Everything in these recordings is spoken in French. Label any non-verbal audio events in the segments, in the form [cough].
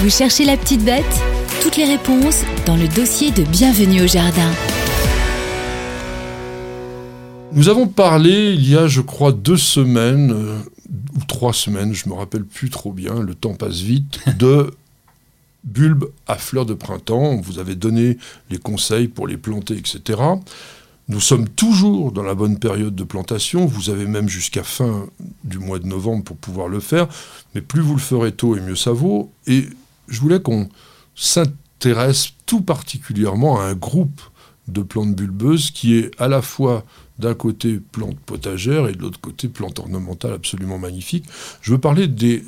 Vous cherchez la petite bête Toutes les réponses dans le dossier de Bienvenue au Jardin. Nous avons parlé il y a, je crois, deux semaines, euh, ou trois semaines, je me rappelle plus trop bien, le temps passe vite, [laughs] de bulbes à fleurs de printemps. Vous avez donné les conseils pour les planter, etc. Nous sommes toujours dans la bonne période de plantation. Vous avez même jusqu'à fin du mois de novembre pour pouvoir le faire. Mais plus vous le ferez tôt et mieux ça vaut. Et je voulais qu'on s'intéresse tout particulièrement à un groupe de plantes bulbeuses qui est à la fois d'un côté plante potagère et de l'autre côté plante ornementale absolument magnifique. Je veux parler des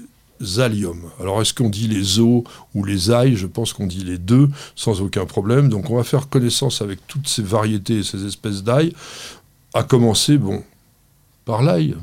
alliums. Alors est-ce qu'on dit les os ou les ailles? Je pense qu'on dit les deux sans aucun problème. Donc on va faire connaissance avec toutes ces variétés et ces espèces d'ail. À commencer, bon, par l'ail.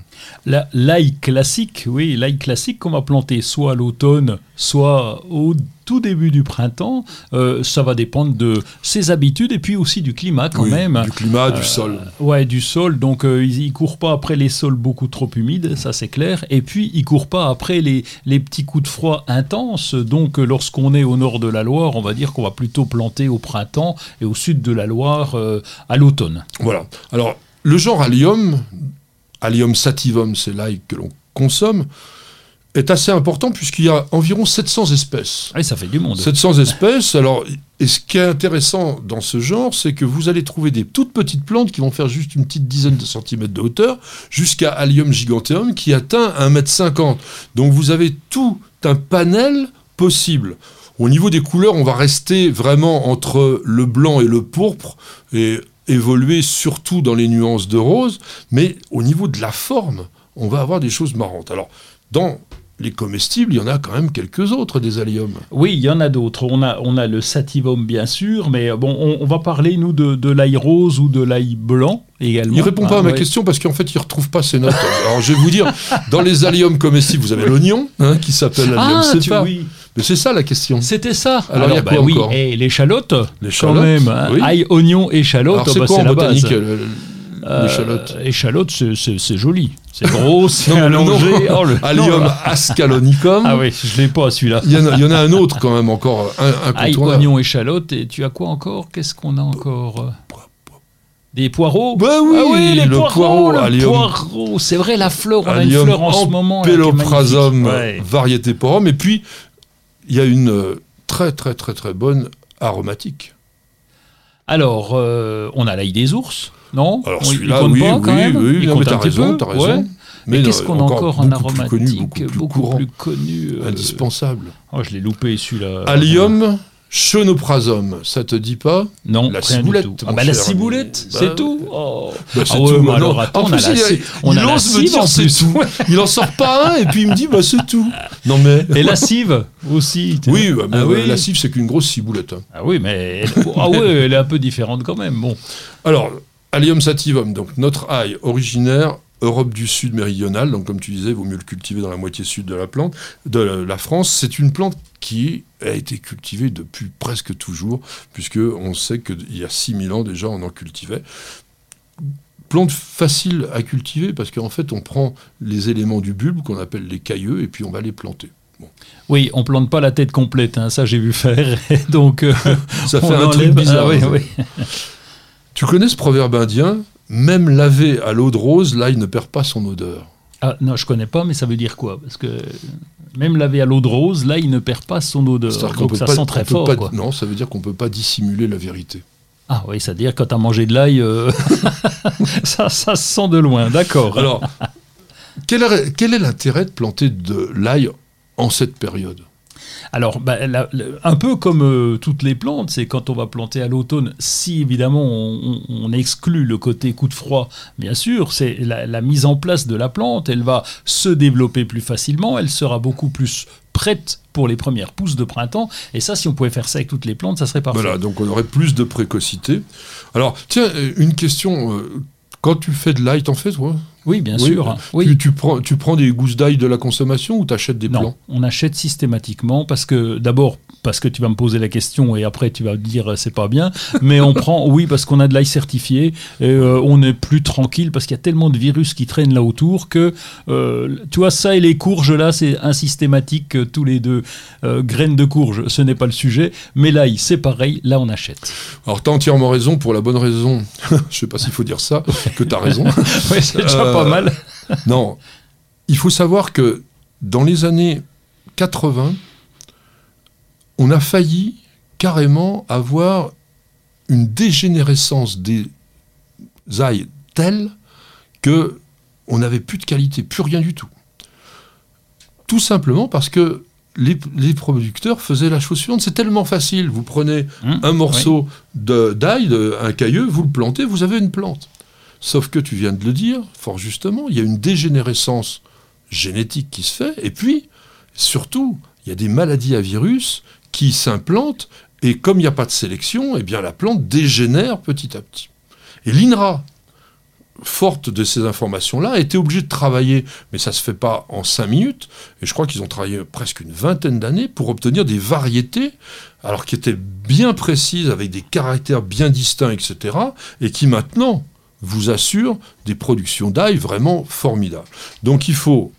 L'ail classique, oui, l'ail classique qu'on va planter soit à l'automne, soit au tout début du printemps. Euh, ça va dépendre de ses habitudes et puis aussi du climat quand même. Du climat, du euh, sol. Ouais, du sol. Donc euh, il, ne court pas après les sols beaucoup trop humides, ça c'est clair. Et puis il court pas après les, les petits coups de froid intenses. Donc lorsqu'on est au nord de la Loire, on va dire qu'on va plutôt planter au printemps et au sud de la Loire à l'automne. Voilà. Alors le genre Allium Allium sativum, c'est l'ail que l'on consomme, est assez important puisqu'il y a environ 700 espèces. Ah, ça fait du monde. 700 espèces. Alors, et ce qui est intéressant dans ce genre, c'est que vous allez trouver des toutes petites plantes qui vont faire juste une petite dizaine de centimètres de hauteur, jusqu'à Allium giganteum qui atteint 1,50 m. Donc vous avez tout un panel possible. Au niveau des couleurs, on va rester vraiment entre le blanc et le pourpre, et évoluer surtout dans les nuances de rose, mais au niveau de la forme, on va avoir des choses marrantes. Alors, dans les comestibles, il y en a quand même quelques autres des alliums. Oui, il y en a d'autres. On a, on a le sativum, bien sûr, mais bon, on, va parler, nous, de, de l'ail rose ou de l'ail blanc également. Il répond pas à ma ah, question parce qu'en fait, il retrouve pas ses notes. Alors, je vais vous dire, dans les alliums comestibles, vous avez l'oignon, hein, qui s'appelle allium ah, Oui. Mais c'est ça la question. C'était ça. Alors, il y a quoi bah oui, Et l'échalote, quand même. Hein. Ail, oignon, échalote, c'est bah, la base. Euh, échalote, c'est joli. C'est gros, [laughs] c'est allongé. Oh, le... Allium ascalonicum. Ah oui, je l'ai pas celui-là. Il, il, y en a un autre quand même encore, un, Ail, oignon, échalote. Et tu as quoi encore? Qu'est-ce qu'on a encore? Des poireaux? Bah oui, ah oui le poireau, le poireau. C'est vrai, la fleur, on a une fleur en ce moment. Pélophrasum, variété porum. Et puis, il y a une euh, très très très très bonne aromatique. Alors, euh, on a l'ail des ours, non? Alors celui-là, oui, oui, oui, oui, t'as raison, t'as raison. Mais, qu'est-ce qu'on a encore en aromatique? Beaucoup plus connu, euh, indispensable. Oh, je l'ai loupé celui-là. Allium, Chenoprazum, ça te dit pas? Non, la ciboulette. Ah bah la ciboulette, c'est bah, tout. Oh. Bah, c'est ah tout. Bah alors, attends, en plus, la, il, on il a la cive en plus. Tout. [laughs] il en sort pas un et puis il me dit bah c'est tout. Non mais. Et la cive aussi. Oui, bah, ah, oui, la cive c'est qu'une grosse ciboulette. Hein. Ah oui, mais ah ouais, elle est un peu différente quand même. Bon. Alors, Allium sativum, donc notre ail originaire Europe du Sud méridionale, donc comme tu disais, il vaut mieux le cultiver dans la moitié sud de la plante, de la France. C'est une plante qui a été cultivée depuis presque toujours, puisque on sait qu'il y a 6000 ans déjà on en cultivait. Plante facile à cultiver parce qu'en fait on prend les éléments du bulbe qu'on appelle les cailleux et puis on va les planter. Oui, on plante pas la tête complète, hein, ça j'ai vu faire. [laughs] donc euh, ça fait un truc bizarre. Ah tu connais ce proverbe indien? Même lavé à l'eau de rose, l'ail ne perd pas son odeur. Ah non, je connais pas, mais ça veut dire quoi? Parce que même lavé à l'eau de rose, l'ail ne perd pas son odeur. Donc ça sent très fort. Non, ça veut dire qu'on ne peut pas dissimuler la vérité. Ah oui, c'est-à-dire quand tu as mangé de l'ail, euh, [laughs] ça, ça se sent de loin, d'accord. Alors, quel est l'intérêt de planter de l'ail en cette période? Alors, bah, un peu comme euh, toutes les plantes, c'est quand on va planter à l'automne, si évidemment on, exclut le côté coup de froid, bien sûr, c'est la, mise en place de la plante, elle va se développer plus facilement, elle sera beaucoup plus prête pour les premières pousses de printemps. Et ça, si on pouvait faire ça avec toutes les plantes, ça serait parfait. Voilà, donc on aurait plus de précocité. Alors, tiens, euh, une question. Quand tu fais de l'ail, t'en fais toi Oui, bien Oui, sûr. Oui. Tu, tu prends, tu prends des gousses d'ail de la consommation ou tu achètes des Non, plants? on achète systématiquement parce que d'abord parce que tu vas me poser la question et après tu vas me dire euh, c'est pas bien, mais on prend oui parce qu'on a de l'ail certifié et euh, on est plus tranquille parce qu'il y a tellement de virus qui traînent là autour que euh, tu vois ça et les courges là c'est insystématique euh, tous les deux Euh, graines de courge ce n'est pas le sujet, mais l'ail c'est pareil là on achète. Alors, tu as entièrement raison pour la bonne raison, [laughs] je sais pas s'il faut dire ça, que tu as raison. [laughs] Ouais, c'est déjà pas mal. Non, il faut savoir que dans les années 80, on a failli carrément avoir une dégénérescence des ailes telle que on n'avait plus de qualité, plus rien du tout. Tout simplement parce que les, les producteurs faisaient la chose suivante, c'est tellement facile, vous prenez Hum, un morceau d'ail, un cailleux, vous le plantez, vous avez une plante. Sauf que tu viens de le dire, fort justement, il y a une dégénérescence génétique qui se fait, et puis, surtout, il y a des maladies à virus qui s'implantent, et comme il n'y a pas de sélection, eh bien la plante dégénère petit à petit. Et l'INRA, forte de ces informations-là, a été obligée de travailler, mais ça ne se fait pas en cinq minutes, et je crois qu'ils ont travaillé presque une vingtaine d'années pour obtenir des variétés, alors qui étaient bien précises, avec des caractères bien distincts, etc., et qui maintenant vous assurent des productions d'ail vraiment formidables. Donc il faut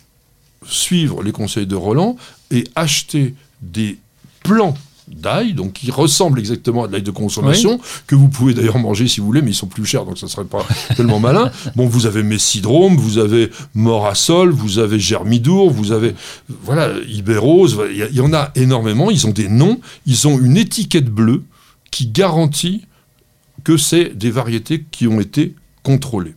suivre les conseils de Roland et acheter des plants d'ail, donc qui ressemblent exactement à de l'ail de consommation, que vous pouvez d'ailleurs manger si vous voulez, mais ils sont plus chers, donc ça ne serait pas [laughs] tellement malin. Bon, vous avez Messidrome, vous avez Morasol, vous avez Germidour, vous avez, voilà, Ibérose, il y, a- il y en a énormément, ils ont des noms, ils ont une étiquette bleue qui garantit que c'est des variétés qui ont été contrôlées.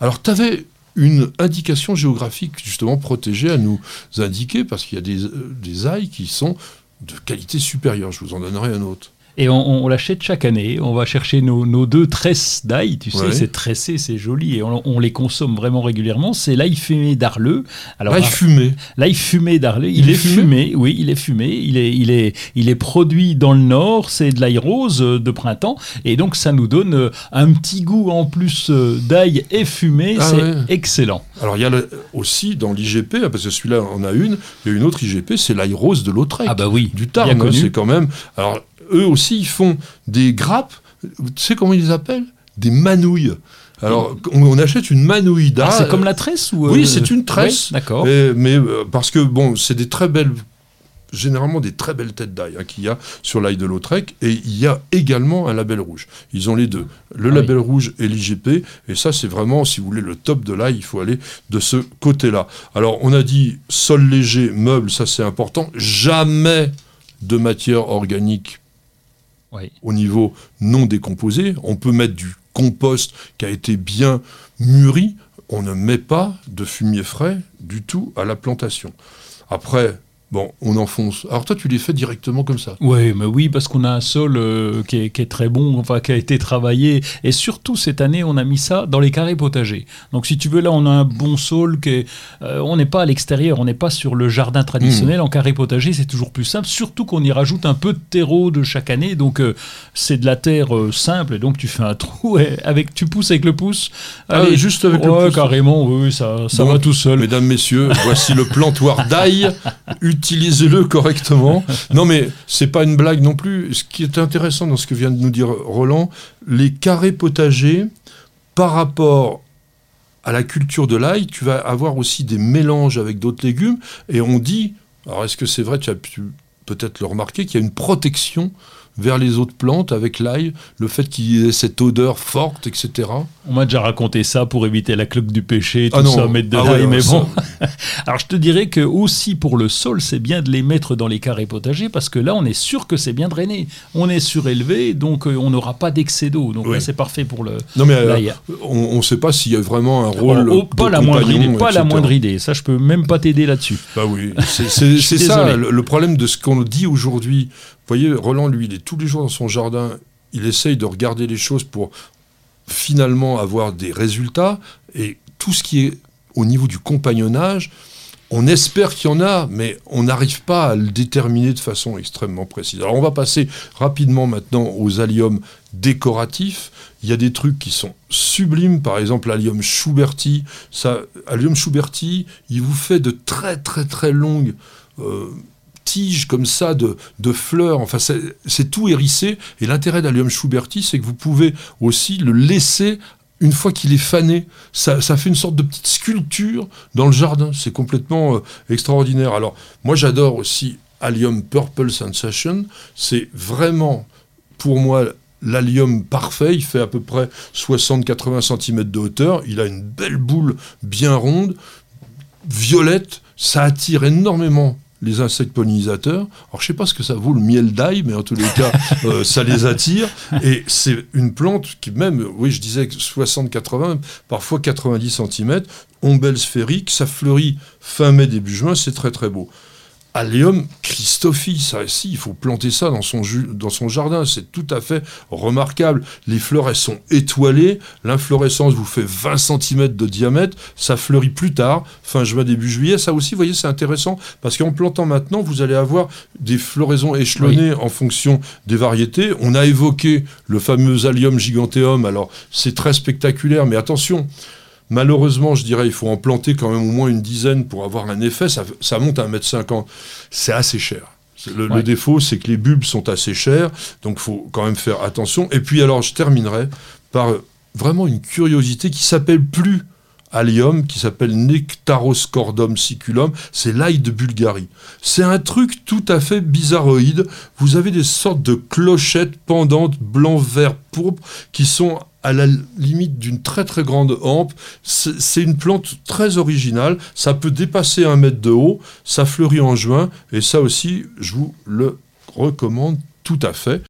Alors, tu avais une indication géographique justement protégée à nous indiquer, parce qu'il y a des, euh, des ailes qui sont de qualité supérieure. Je vous en donnerai un autre. Et on, on l'achète chaque année. On va chercher nos, nos deux tresses d'ail. Tu sais, Ouais. c'est tressé, c'est joli. Et on, on les consomme vraiment régulièrement. C'est l'ail fumé d'Arleux. L'ail fumé. L'ail fumé d'Arleux, il, Il est fumé. fumé oui, il est fumé. Il est, il est, il est produit dans le nord, c'est de l'ail rose euh, de printemps, et donc ça nous donne euh, un petit goût en plus euh, d'ail et fumé, Ah c'est ouais. excellent. Alors, il y a le- aussi dans l'IGP, hein, parce que celui-là, on a une, il y a une autre IGP, c'est l'ail rose de Lautrec. Ah bah oui, du Tarn, hein, c'est quand même. Alors, eux aussi, ils font des grappes, tu sais comment ils les appellent? Des manouilles. Alors, on, achète une manouille Ah, d'ail. c'est comme la tresse ou Oui, euh, c'est une tresse. D'accord. Mais euh, parce que, bon, c'est des très belles. Généralement des très belles têtes d'ail hein, qu'il y a sur l'ail de Lautrec et il y a également un label rouge. Ils ont les deux, le Ah label rouge et l'IGP et ça c'est vraiment, si vous voulez, le top de l'ail, il faut aller de ce côté-là. Alors on a dit sol léger, meuble, ça c'est important, jamais de matière organique Au niveau non décomposé. On peut mettre du compost qui a été bien mûri. On ne met pas de fumier frais du tout à la plantation. Après, bon, on enfonce. Alors toi, tu les fais directement comme ça. Oui, mais oui, parce qu'on a un sol euh, qui, est, qui est très bon, enfin qui a été travaillé, et surtout cette année, on a mis ça dans les carrés potagers. Donc si tu veux, là, on a un bon sol qui est, euh, on n'est pas à l'extérieur, on n'est pas sur le jardin traditionnel. En carré potager, c'est toujours plus simple, surtout qu'on y rajoute un peu de terreau de chaque année. Donc euh, c'est de la terre simple, et donc tu fais un trou et [laughs] avec, tu pousses avec le pouce. Ah, Allez, juste avec le pouce. carrément, oui, ça, ça va tout seul. Mesdames, messieurs, voici le plantoir d'ail. [laughs] Utilisez-le correctement. [laughs] Non, mais c'est pas une blague non plus. Ce qui est intéressant dans ce que vient de nous dire Roland, les carrés potagers, par rapport à la culture de l'ail, tu vas avoir aussi des mélanges avec d'autres légumes. Et on dit, alors est-ce que c'est vrai, tu as pu peut-être le remarquer, qu'il y a une protection vers les autres plantes avec l'ail, le fait qu'il y ait cette odeur forte, etc. On m'a déjà raconté ça pour éviter la cloque du péché, tout Ah ça, mettre de Ah l'ail, ouais, mais bon. [laughs] Alors je te dirais que aussi pour le sol, c'est bien de les mettre dans les carrés potagers parce que là, on est sûr que c'est bien drainé. On est surélevé, donc euh, on n'aura pas d'excès d'eau. Donc Oui. là, c'est parfait pour le. Non mais euh, on ne sait pas s'il y a vraiment un rôle. Oh, oh, pas la moindre idée, pas la moindre idée. Ça, je peux même pas t'aider là-dessus. Bah oui, c'est [laughs] ça le, le problème de ce qu'on dit aujourd'hui. Voyez, Roland, lui, il est tous les jours dans son jardin, il essaye de regarder les choses pour finalement avoir des résultats. Et tout ce qui est au niveau du compagnonnage, on espère qu'il y en a, mais on n'arrive pas à le déterminer de façon extrêmement précise. Alors on va passer rapidement maintenant aux alliums décoratifs. Il y a des trucs qui sont sublimes, par exemple l'allium Schuberti. Ça, allium Schuberti, il vous fait de très très très longues euh, tiges comme ça de, fleurs. Enfin, c'est tout hérissé. Et l'intérêt d'allium Schuberti, c'est que vous pouvez aussi le laisser une fois qu'il est fané, ça, fait une sorte de petite sculpture dans le jardin. C'est complètement euh, extraordinaire. Alors, moi, j'adore aussi Allium Purple Sensation. C'est vraiment, pour moi, l'allium parfait. Il fait à peu près 60-80 cm de hauteur. Il a une belle boule bien ronde, violette. Ça attire énormément les insectes pollinisateurs. Alors je sais pas ce que ça vaut le miel d'ail, mais en tous les cas, [laughs] euh, ça les attire. Et c'est une plante qui même, oui, je disais 60-80, parfois 90 cm, ombelle sphérique, ça fleurit fin mai, début juin, c'est très très beau. Allium Christophi, ça aussi, il faut planter ça dans son, dans son jardin, c'est tout à fait remarquable. Les fleurs, elles sont étoilées, l'inflorescence vous fait 20 cm de diamètre, ça fleurit plus tard, fin juin, début juillet. Ça aussi, vous voyez, c'est intéressant, parce qu'en plantant maintenant, vous allez avoir des floraisons échelonnées en fonction des variétés. On a évoqué le fameux Allium giganteum, alors c'est très spectaculaire, mais attention, Malheureusement, je dirais, il faut en planter quand même au moins une dizaine pour avoir un effet. Ça, monte à 1m50. C'est assez cher. Le, défaut, c'est que les bulbes sont assez chers, donc il faut quand même faire attention. Et puis alors, je terminerai par vraiment une curiosité qui s'appelle plus allium, qui s'appelle Nectaroscordum siculum, c'est l'ail de Bulgarie. C'est un truc tout à fait bizarroïde. Vous avez des sortes de clochettes pendantes blanc, vert, pourpre qui sont à la limite d'une très très grande hampe. C'est une plante très originale. Ça peut dépasser un mètre de haut. Ça fleurit en juin. Et ça aussi, je vous le recommande tout à fait.